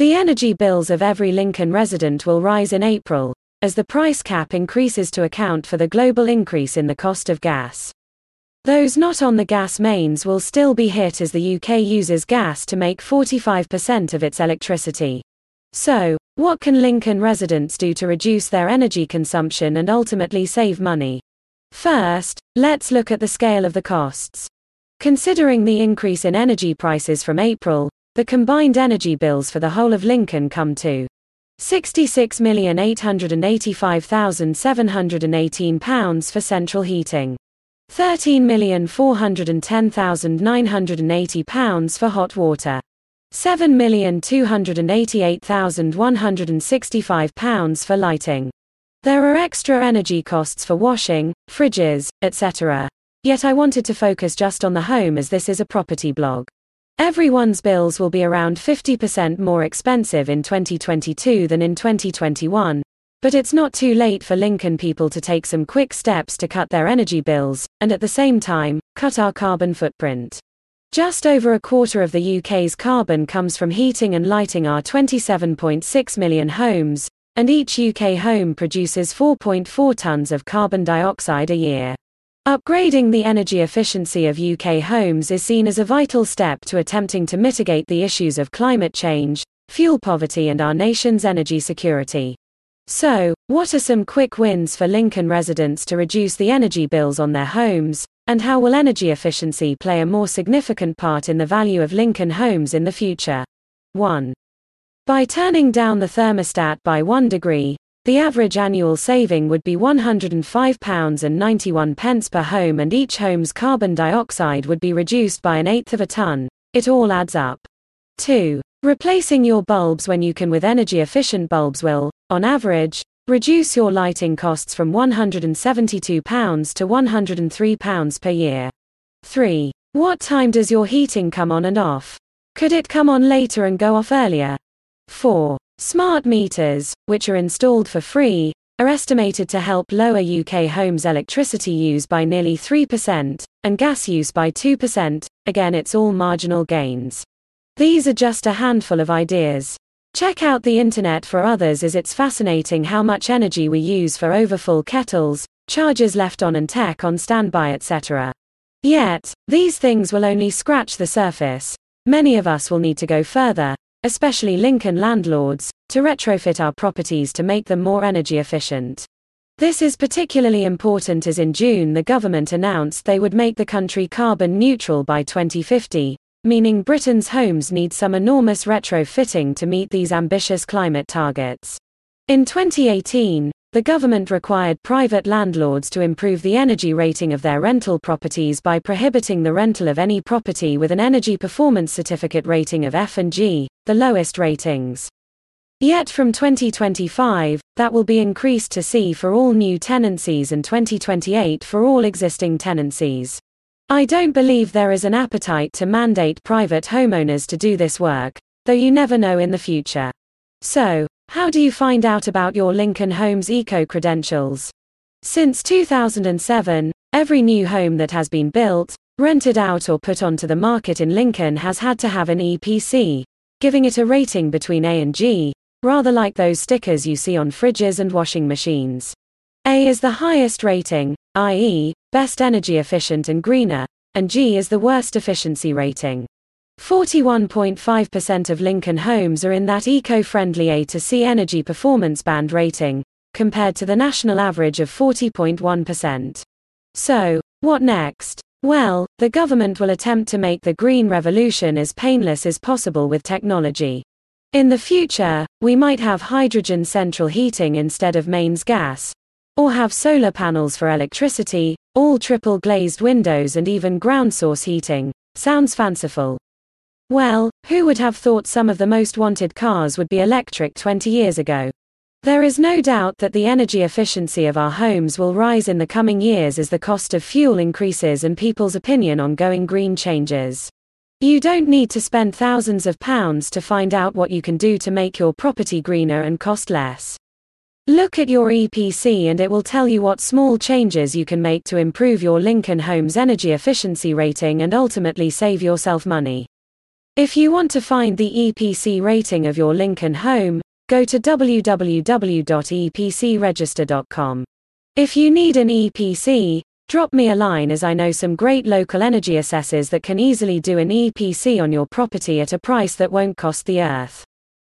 The energy bills of every Lincoln resident will rise in April, as the price cap increases to account for the global increase in the cost of gas. Those not on the gas mains will still be hit as the UK uses gas to make 45% of its electricity. So, what can Lincoln residents do to reduce their energy consumption and ultimately save money? First, let's look at the scale of the costs. Considering the increase in energy prices from April, the combined energy bills for the whole of Lincoln come to £66,885,718 for central heating. £13,410,980 for hot water. £7,288,165 for lighting. There are extra energy costs for washing, fridges, etc. Yet I wanted to focus just on the home as this is a property blog. Everyone's bills will be around 50% more expensive in 2022 than in 2021. But it's not too late for Lincoln people to take some quick steps to cut their energy bills, and at the same time, cut our carbon footprint. Just over a quarter of the UK's carbon comes from heating and lighting our 27.6 million homes, and each UK home produces 4.4 tonnes of carbon dioxide a year. Upgrading the energy efficiency of UK homes is seen as a vital step to attempting to mitigate the issues of climate change, fuel poverty, and our nation's energy security. So, what are some quick wins for Lincoln residents to reduce the energy bills on their homes, and how will energy efficiency play a more significant part in the value of Lincoln homes in the future? 1. By turning down the thermostat by 1 degree, the average annual saving would be £105.91 per home, and each home's carbon dioxide would be reduced by an eighth of a tonne. It all adds up. 2. Replacing your bulbs when you can with energy efficient bulbs will, on average, reduce your lighting costs from £172 to £103 per year. 3. What time does your heating come on and off? Could it come on later and go off earlier? 4. Smart meters, which are installed for free, are estimated to help lower UK homes' electricity use by nearly 3%, and gas use by 2%. Again, it's all marginal gains. These are just a handful of ideas. Check out the internet for others as it's fascinating how much energy we use for overfull kettles, charges left on and tech on standby, etc. Yet, these things will only scratch the surface. Many of us will need to go further, especially Lincoln landlords, to retrofit our properties to make them more energy efficient. This is particularly important as in June the government announced they would make the country carbon neutral by 2050, meaning Britain's homes need some enormous retrofitting to meet these ambitious climate targets. In 2018, the government required private landlords to improve the energy rating of their rental properties by prohibiting the rental of any property with an energy performance certificate rating of F and G, the lowest ratings. Yet from 2025, that will be increased to C for all new tenancies and 2028 for all existing tenancies. I don't believe there is an appetite to mandate private homeowners to do this work, though you never know in the future. So, how do you find out about your Lincoln Homes eco credentials? Since 2007, every new home that has been built, rented out, or put onto the market in Lincoln has had to have an EPC, giving it a rating between A and G, rather like those stickers you see on fridges and washing machines. A is the highest rating, i.e., best energy efficient and greener, and G is the worst efficiency rating. 41.5% of Lincoln homes are in that eco-friendly A to C energy performance band rating, compared to the national average of 40.1%. So, what next? Well, the government will attempt to make the green revolution as painless as possible with technology. In the future, we might have hydrogen central heating instead of mains gas, or have solar panels for electricity, all triple glazed windows, and even ground source heating. Sounds fanciful. Well, who would have thought some of the most wanted cars would be electric 20 years ago? There is no doubt that the energy efficiency of our homes will rise in the coming years as the cost of fuel increases and people's opinion on going green changes. You don't need to spend thousands of pounds to find out what you can do to make your property greener and cost less. Look at your EPC and it will tell you what small changes you can make to improve your Lincoln Homes energy efficiency rating and ultimately save yourself money. If you want to find the EPC rating of your Lincoln home, go to www.epcregister.com. If you need an EPC, drop me a line as I know some great local energy assessors that can easily do an EPC on your property at a price that won't cost the earth.